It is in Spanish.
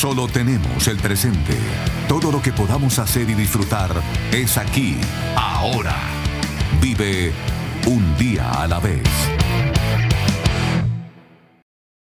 Solo tenemos el presente. Todo lo que podamos hacer y disfrutar es aquí, ahora. Vive un día a la vez.